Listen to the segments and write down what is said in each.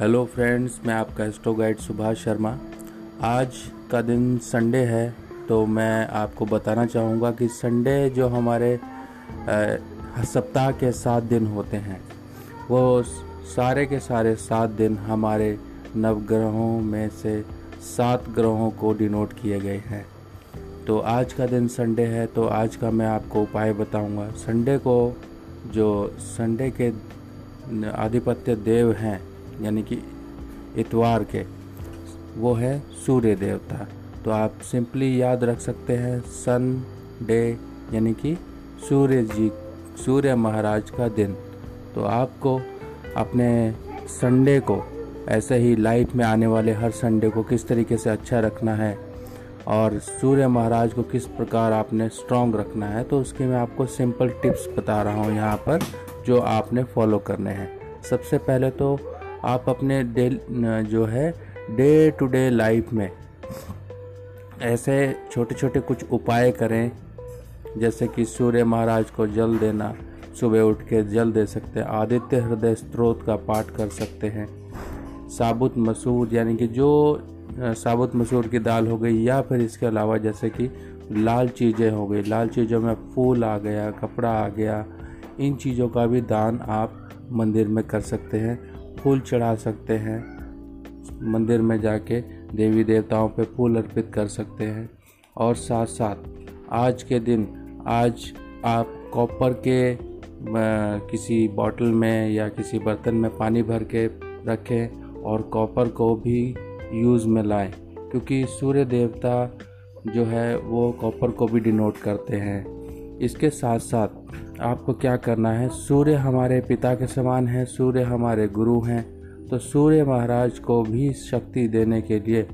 Hello friends, मैं आपका स्टो guide Subhash Sharma. आज का दिन संडे है तो मैं आपको बताना चाहूँगा कि संडे जो हमारे सप्ताह के सात दिन होते हैं, वो सारे के सारे सात दिन हमारे नवग्रहों में से सात ग्रहों को डिनोट किए गए हैं। तो आज का दिन संडे है तो आज का मैं आपको उपाय बताऊँगा। संडे को जो संडे के आधिपत्य देव हैं यानी कि इतवार के, वो है सूर्य देवता। तो आप सिंपली याद रख सकते हैं, सन, डे, यानी कि सूर्य जी, सूर्य महाराज का दिन। तो आपको अपने संडे को, ऐसे ही लाइफ में आने वाले हर संडे को किस तरीके से अच्छा रखना है और सूर्य महाराज को किस प्रकार आपने स्ट्रॉन्ग रखना है तो उसके मैं आपको सिंपल टिप्स बता रहा हूँ यहाँ पर जो आपने फॉलो करने हैं। सबसे पहले तो आप अपने डे जो है डे टू डे लाइफ में ऐसे छोटे छोटे कुछ उपाय करें, जैसे कि सूर्य महाराज को जल देना, सुबह उठ के जल दे सकते हैं, आदित्य हृदय स्त्रोत का पाठ कर सकते हैं, साबुत मसूर, यानी कि जो साबुत मसूर की दाल हो गई, या फिर इसके अलावा जैसे कि लाल चीज़ें हो गई, लाल चीज़ों में फूल आ गया, कपड़ा आ गया, इन चीज़ों का भी दान आप मंदिर में कर सकते हैं। फूल चढ़ा सकते हैं। मंदिर में जाके देवी देवताओं पे फूल अर्पित कर सकते हैं। और साथ साथ आज के दिन, आज आप कॉपर के किसी बॉटल में या किसी बर्तन में पानी भर के रखें और कॉपर को भी यूज़ में लाएँ। क्योंकि सूर्य देवता जो है, वो कॉपर को भी डिनोट करते हैं। इसके साथ साथ आपको क्या करना है? सूर्य हमारे पिता के समान है, सूर्य हमारे गुरु हैं। तो सूर्य महाराज को भी शक्ति देने के लिए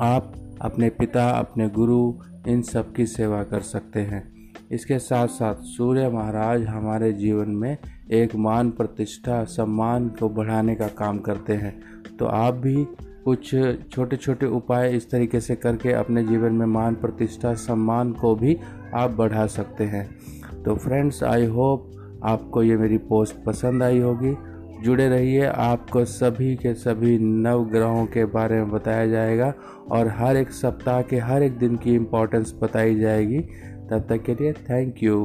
आप अपने पिता, अपने गुरु, इन सब की सेवा कर सकते हैं। इसके साथ साथ सूर्य महाराज हमारे जीवन में एक मान प्रतिष्ठा, सम्मान को बढ़ाने का काम करते हैं। तो आप भी कुछ छोटे छोटे उपाय इस तरीके से करके अपने जीवन में मान प्रतिष्ठा, सम्मान को भी आप बढ़ा सकते हैं। तो फ्रेंड्स आई होप आपको ये मेरी पोस्ट पसंद आई होगी। जुड़े रहिए, आपको सभी के सभी नव ग्रहों के बारे में बताया जाएगा और हर एक सप्ताह के हर एक दिन की इम्पोर्टेंस बताई जाएगी। तब तक के लिए थैंक यू